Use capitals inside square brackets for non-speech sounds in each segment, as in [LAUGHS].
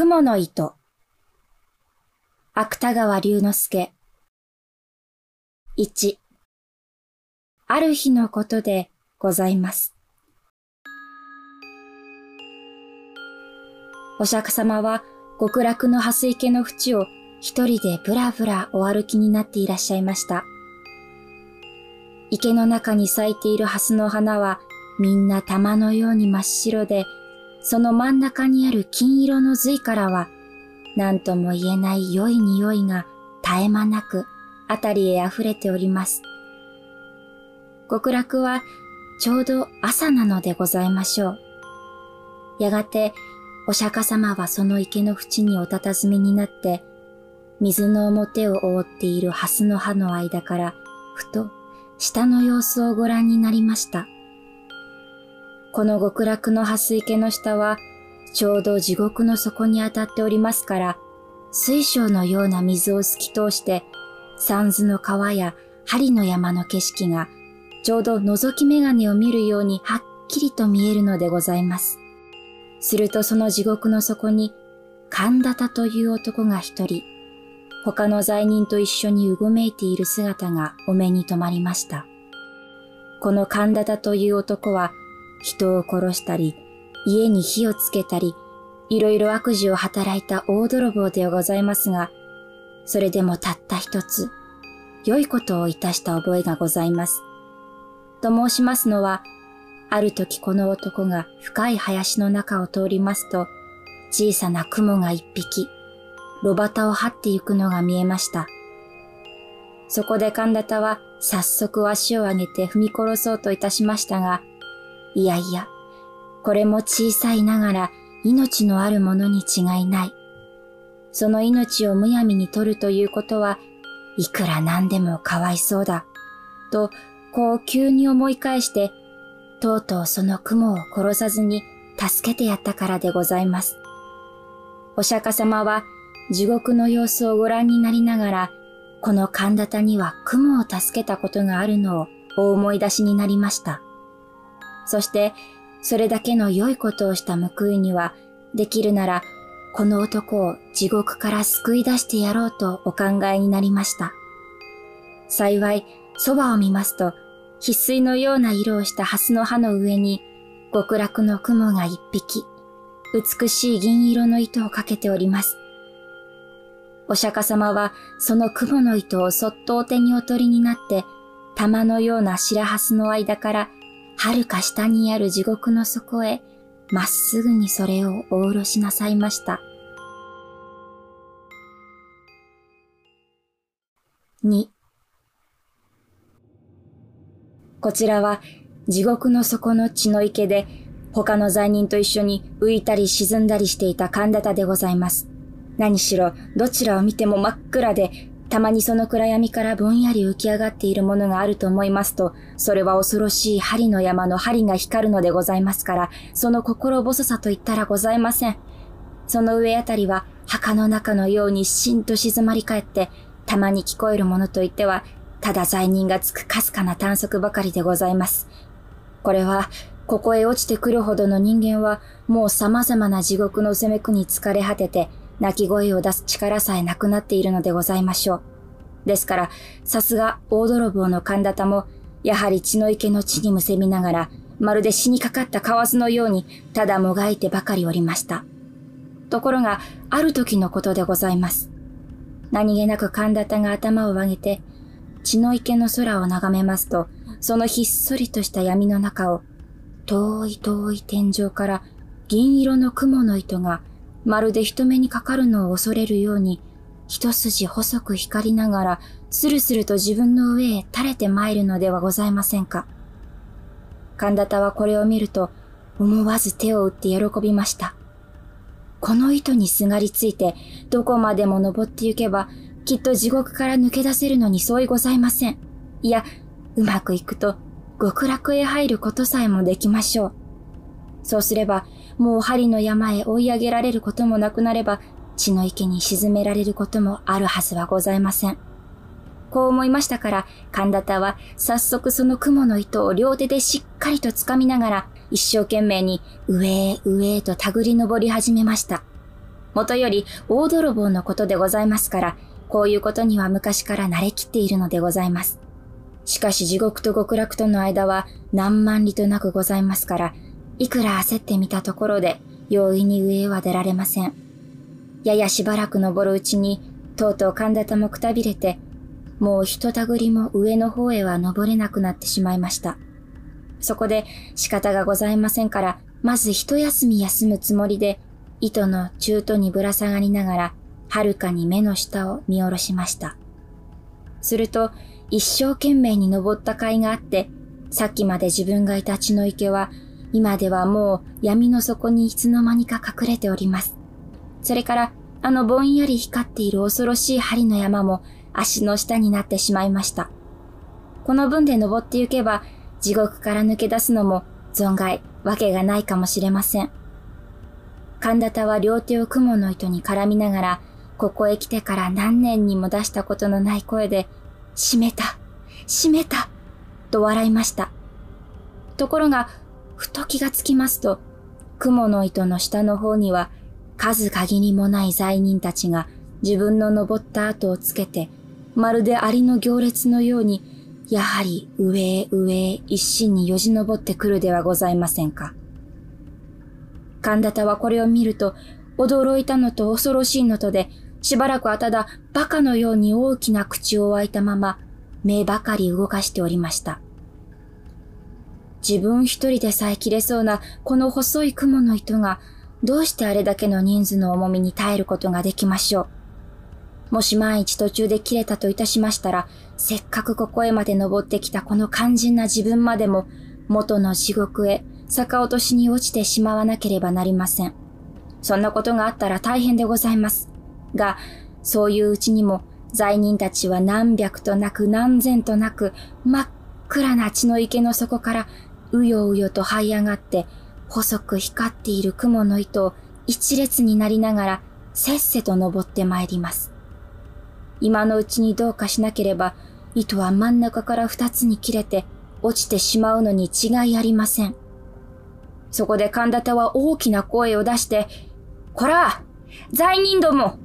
雲の糸。芥川龍之介。一。ある日のことでございます。お釈迦様は極楽の蓮池の淵を一人でぶらぶらお歩きになっていらっしゃいました。池の中に咲いている蓮の花はみんな玉のように真っ白で、その真ん中にある金色の髄からは、何とも言えない良い匂いが絶え間なくあたりへ溢れております。極楽はちょうど朝なのでございましょう。やがてお釈迦様はその池の縁にお佇めになって、水の表を覆っている蓮の葉の間から、ふと下の様子をご覧になりました。この極楽の蓮池の下は、ちょうど地獄の底に当たっておりますから、水晶のような水を透き通して、三途の川や針の山の景色が、ちょうど覗き眼鏡を見るようにはっきりと見えるのでございます。するとその地獄の底に、神田田という男が一人、他の罪人と一緒にうごめいている姿がお目に留まりました。この神田田という男は、人を殺したり、家に火をつけたり、いろいろ悪事を働いた大泥棒ではございますが、それでもたった一つ、良いことをいたした覚えがございます。と申しますのは、ある時この男が深い林の中を通りますと、小さな雲が一匹、炉端を張ってゆくのが見えました。そこで神田田は早速足を上げて踏み殺そうといたしましたが、いやいや、これも小さいながら命のあるものに違いない。その命をむやみに取るということは、いくらなんでもかわいそうだ。と、こう急に思い返して、とうとうその雲を殺さずに助けてやったからでございます。お釈迦様は地獄の様子をご覧になりながら、この神田田には雲を助けたことがあるのをお思い出しになりました。そして、それだけの良いことをした報いには、できるなら、この男を地獄から救い出してやろうとお考えになりました。幸い、そばを見ますと、翡翠のような色をした蓮の葉の上に、極楽の雲が一匹、美しい銀色の糸をかけております。お釈迦様はその雲の糸をそっとお手にお取りになって、玉のような白蓮の間から遥か下にある地獄の底へ、まっすぐにそれをお下ろしなさいました。2こちらは地獄の底の血の池で他の罪人と一緒に浮いたり沈んだりしていた神田田でございます。何しろどちらを見ても真っ暗でたまにその暗闇からぼんやり浮き上がっているものがあると思いますと、それは恐ろしい針の山の針が光るのでございますから、その心細さと言ったらございません。その上あたりは墓の中のようにしんと静まり返って、たまに聞こえるものといっては、ただ罪人がつくかすかな探索ばかりでございます。これは、ここへ落ちてくるほどの人間は、もう様々な地獄の攻めくに疲れ果てて、泣き声を出す力さえなくなっているのでございましょう。ですから、さすが大泥棒の神田田も、やはり血の池の地にむせみながら、まるで死にかかった蛙のように、ただもがいてばかりおりました。ところが、ある時のことでございます。何気なく神田田が頭を上げて、血の池の空を眺めますと、そのひっそりとした闇の中を、遠い遠い天井から銀色の雲の糸がまるで人目にかかるのを恐れるように、一筋細く光りながら、スルスルと自分の上へ垂れて参るのではございませんか。神田田はこれを見ると、思わず手を打って喜びました。この糸にすがりついて、どこまでも登って行けば、きっと地獄から抜け出せるのに相違ございません。いや、うまくいくと、極楽へ入ることさえもできましょう。そうすれば、もう針の山へ追い上げられることもなくなれば、血の池に沈められることもあるはずはございません。こう思いましたから、神田田は早速その雲の糸を両手でしっかりと掴みながら、一生懸命に上へ上へと手繰り登り始めました。もとより大泥棒のことでございますから、こういうことには昔から慣れきっているのでございます。しかし地獄と極楽との間は何万里となくございますから、いくら焦ってみたところで容易に上へは出られません。ややしばらく登るうちに、とうとう神田もくたびれて、もうひとたぐりも上の方へは登れなくなってしまいました。そこで仕方がございませんから、まず一休み休むつもりで、糸の中途にぶら下がりながら、はるかに目の下を見下ろしました。すると、一生懸命に登った甲斐があって、さっきまで自分がいた血の池は、今ではもう闇の底にいつの間にか隠れております。それから、あのぼんやり光っている恐ろしい針の山も足の下になってしまいました。この分で登って行けば、地獄から抜け出すのも存外わけがないかもしれません。神田田は両手を雲の糸に絡みながら、ここへ来てから何年にも出したことのない声で、閉めた、閉めた、と笑いました。ところが、ふと気がつきますと、雲の糸の下の方には、数限りもない罪人たちが自分の登った後をつけて、まるでアリの行列のようにやはり上へ上へ一心によじ登ってくるではございませんか。神田田はこれを見ると、驚いたのと恐ろしいのとで、しばらくはただ馬鹿のように大きな口を開いたまま、目ばかり動かしておりました。自分一人でさえ切れそうなこの細い雲の糸が、どうしてあれだけの人数の重みに耐えることができましょう。もし万一途中で切れたといたしましたら、せっかくここへまで登ってきたこの肝心な自分までも、元の地獄へ逆落としに落ちてしまわなければなりません。そんなことがあったら大変でございます。が、そういううちにも、罪人たちは何百となく何千となく、真っ暗な血の池の底から、うようよと這い上がって、細く光っている雲の糸を一列になりながら、せっせと登ってまいります。今のうちにどうかしなければ、糸は真ん中から二つに切れて落ちてしまうのに違いありません。そこで神田田は大きな声を出して、こら罪人ども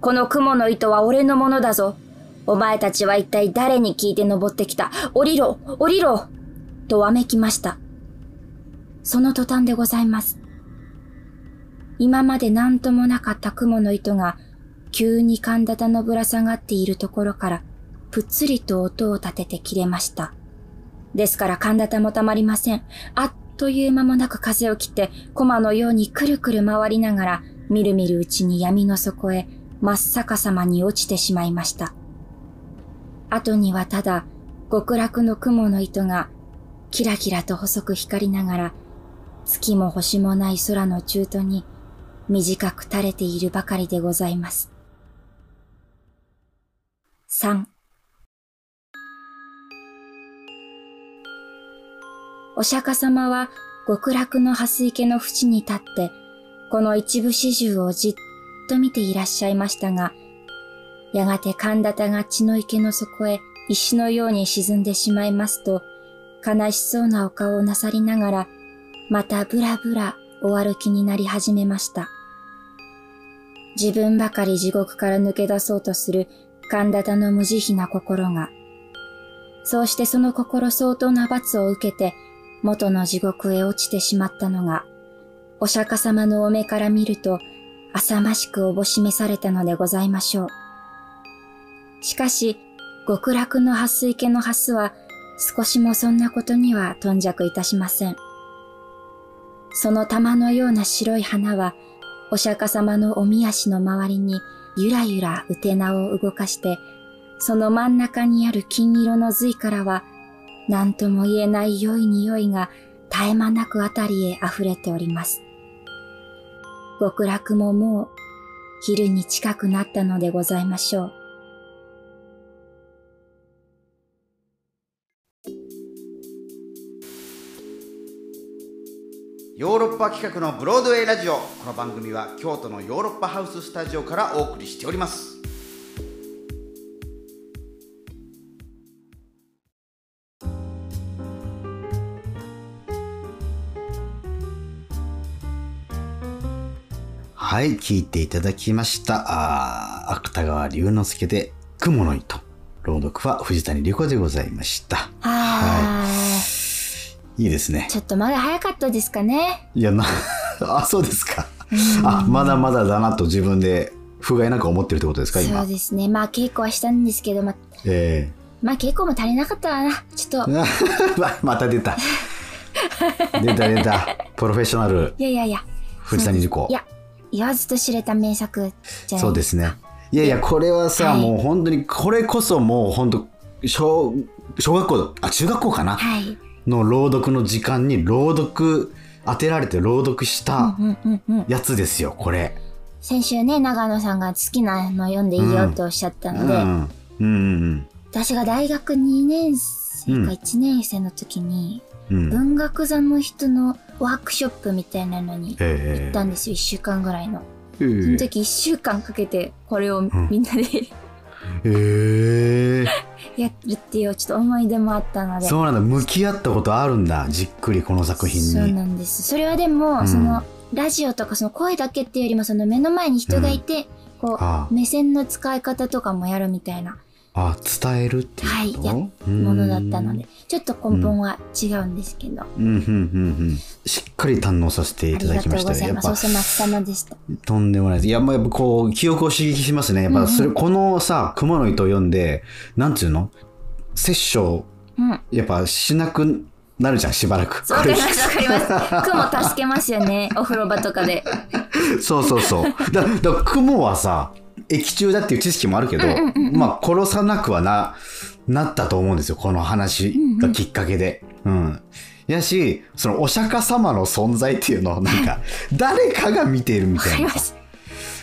この雲の糸は俺のものだぞお前たちは一体誰に聞いて登ってきた？降りろ降りろとわめきました。その途端でございます。今まで何ともなかった雲の糸が急に神田田のぶら下がっているところから、ぷっつりと音を立てて切れました。ですから神田田もたまりません。あっという間もなく風を切って、駒のようにくるくる回りながら、みるみるうちに闇の底へ真っ逆さまに落ちてしまいました。後にはただ、極楽の雲の糸が、キラキラと細く光りながら、月も星もない空の中途に、短く垂れているばかりでございます。3お釈迦様は極楽の蓮池の淵に立って、この一部始終をじっと見ていらっしゃいましたが、やがて神田田が血の池の底へ石のように沈んでしまいますと、悲しそうなお顔をなさりながら、またぶらぶらお歩きになり始めました。自分ばかり地獄から抜け出そうとする神田田の無慈悲な心が、そうしてその心相当な罰を受けて元の地獄へ落ちてしまったのが、お釈迦様のお目から見ると浅ましくおぼしめされたのでございましょう。しかし、極楽の蓮水家の蓮は少しもそんなことには頓着いたしません。その玉のような白い花は、お釈迦様のおみ足の周りにゆらゆらうてなを動かして、その真ん中にある金色の髄からは、何とも言えない良い匂いが絶え間なくあたりへ溢れております。極楽ももう昼に近くなったのでございましょう。ヨーロッパ企画のブロードウェイラジオこの番組は京都のヨーロッパハウススタジオからお送りしておりますはい、聞いていただきました。あ芥川龍之介で雲の糸。朗読は藤谷莉子でございました。あいいですねー。ちょっとまだ早かったですかね。いや、な、[LAUGHS] あ、そうですか。あ、まだまだだなと自分で不甲斐なく思ってるってことですか、そ今う。ですね。まあ稽古はしたんですけど、まえまあ稽古も足りなかったわな。ちょっと、え [LAUGHS] ままた出た。[LAUGHS] 出た出た。プロフェッショナル、いやいやいや。藤谷莉子い。や、言わずと知れた名作じゃないそうですね。いやいや、これはさ、はいもう本当に、これこそもう本当、小、小学校、あ、中学校かな、はい。の朗読の時間に朗読、当てられて朗読した。やつですよ、これ。先週ね、長野さんが好きなの読んでいいよっておっしゃったので、うん。うんうん私が大学2年生うんか1年生の時に。文学座の人のワークショップみたいなのに行えったんですよ、1週間ぐらいの。えその時1週間かけてこれをみんなで、ええやるっていうちょっと思い出もあったので。そうなんだ。向き合ったことあるんだ。じっくりこの作品そうに。なんです。それはでも、うんその、ラジオとかその声だけっていうよりも、その目の前に人がいて、こあう、目線の使い方とかもやるみたいなあ、伝えるっていうこと、はいやものだったので、ちょっと根本は違うんですけど、うん。うん、うん、うん、うん。しっかり堪能させていたありがとうだきましたね。ございます。でした。とんでもないです。いや、まあ、やっぱこう、記憶を刺激しますね。やっぱ、それ、このさ、雲の糸を読んで、なんていうの？殺生、うん。やっぱしなくなるじゃん、しばらく。そうわかります、わかります。雲助けますよね、お風呂場とかで。[LAUGHS] そうそうそう。だ、だから雲はさ、液中だっていう知識もあるけど、まあ、殺さなくはな、なったと思うんですよ。この話がきっかけで。うん。やし、そのお釈迦様の存在っていうのを [LAUGHS] なんか、誰かが見ているみわたいな。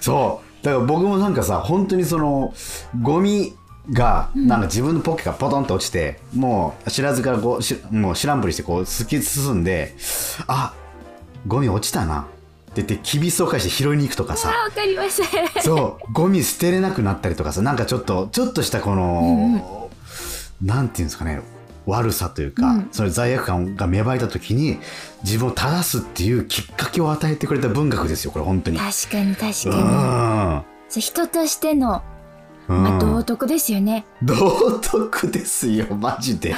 そう。だから僕もなんかさ、本当にその、ゴミが、なんか自分のポッケからポトンと落ちて、もう知らずからこう、しもう知らんぷりしてこう、突き進んで、あ、ゴミ落ちたな。って言って、きびすを返して拾いに行くとかさ。あ、わかります。そう、ゴミ捨てれなくなったりとかさ、なんかちょっと、ちょっとしたこの、なんていうんですかね、悪さというか、うんそれ罪悪感が芽生えた時に、自分を正すっていうきっかけを与えてくれた文学ですよ、これ本当に。確かに確うかん。に。人としての、うんまあ、道徳ですよね。道徳ですよ、マジで。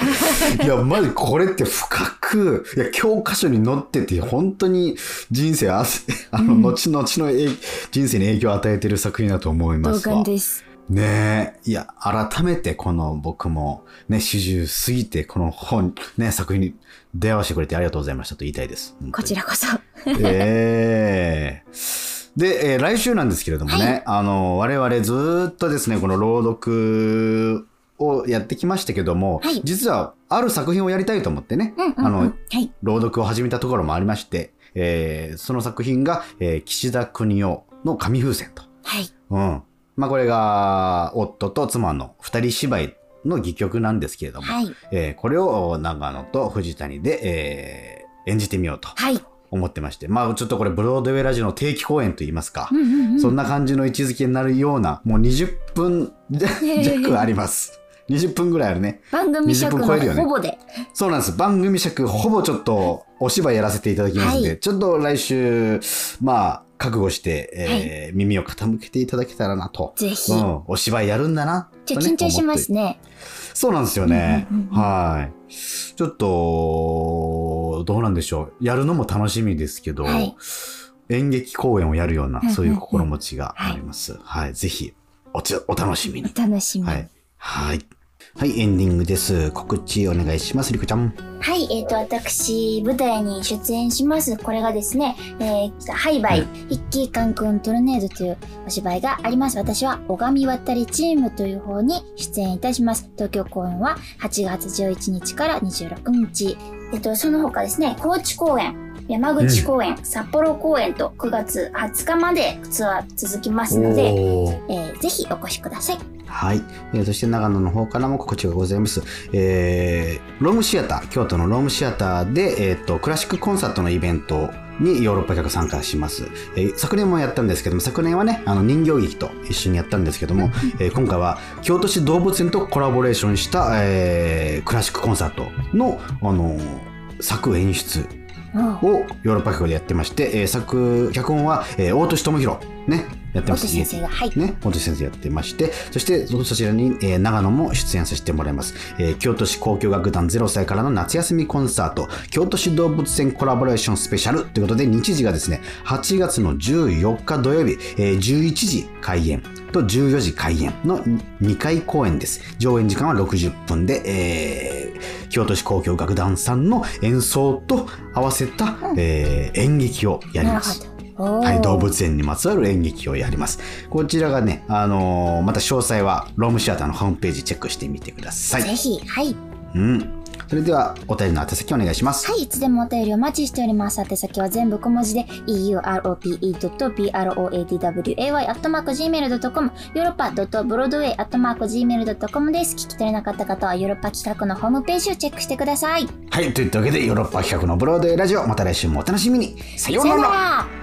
いや、マジこれって深く、いや、教科書に載ってて、本当に人生あ、あの、うん後々の影人生に影響を与えてる作品だと思いま同すわ。感です。ねえ。いや、改めてこの僕もね、四十過ぎてこの本、ね、作品に出会わせてくれてありがとうございましたと言いたいです。こちらこそ。ええで、えー来週なんですけれどもね、あの、我々ずーっとですね、この朗読をやってきましたけども、はい実はある作品をやりたいと思ってね、うんうんうんあの、はい。朗読を始めたところもありまして、えーその作品が、えー岸田邦夫の紙風船と。はい。うん。まあこれが夫と妻の二人芝居の戯曲なんですけれども、はい。えーこれを長野と藤谷で、えー演じてみようとはい。思ってまして、まあちょっとこれブロードウェイラジオの定期公演といいますか、うんうんうん。そんな感じの位置づけになるような、もう20分弱あります。20分ぐらいあるね。番組尺の20分超えるよねほぼで。そうなんです。番組尺ほぼちょっとお芝居やらせていただきますので、はいちょっと来週、まあ、覚悟して、えー耳を傾けていただけたらなと。ぜひ。うん、お芝居やるんだな。ちょ、とね緊張しますね。そうなんですよね。うんうんうんうんはい。ちょっと、どうなんでしょう。やるのも楽しみですけど、はい演劇公演をやるようなそういう心持ちがあります。はい。ぜひ、おち、お楽しみに。お楽しみ。はい。はい。はい、エンディングです。告知お願いします、りくちゃん。はい、えっ、と、私、舞台に出演します。これがですね、えー、ハイバイ、ヒッキーカントルネードというお芝居があります。私は、拝み渡りチームという方に出演いたします。東京公演は8月11日から26日。えっ、と、その他ですね、高知公演、山口公演、札幌公演と9月20日までツアー続きますので、えーぜひお越しください。はい。えーそして長野の方からも告知がございます。えーロームシアター、京都のロームシアターで、えっ、と、クラシックコンサートのイベントにヨーロッパ客参加します。えー昨年もやったんですけども、昨年はね、あの人形劇と一緒にやったんですけども、えー今回は京都市動物園とコラボレーションした、えークラシックコンサートの、あのー作演出をヨーロッパ企画でやってまして、えー作脚本は、えー大俊智弘ねやってます先生がはいね大俊先生やってましてそしてそちらに、えー長野も出演させてもらいます、えー京都市交響楽団0歳からの夏休みコンサート京都市動物園コラボレーションスペシャルということで日時がですね8月の14日土曜日、えー11時開演と14時開演の2回公演です。上演時間は60分で、えー京都市交響楽団さんの演奏と合わせた、えー演劇をやります。はい、動物園にまつわる演劇をやります。こちらがね、あのーまた詳細はロームシアターのホームページチェックしてみてください。ぜひ、はい。うん。それでは、お便りの宛先お願いします。はい、いつでもお便りお待ちしております。宛先は全部小文字で europe.broadway.gmail.com ヨーロッパ .broadway.gmail.com です。聞き取れなかった方はヨーロッパ企画のホームページをチェックしてください。はい、といったわけで、ヨーロッパ企画のブロードウェイラジオ、また来週もお楽しみに。さようなら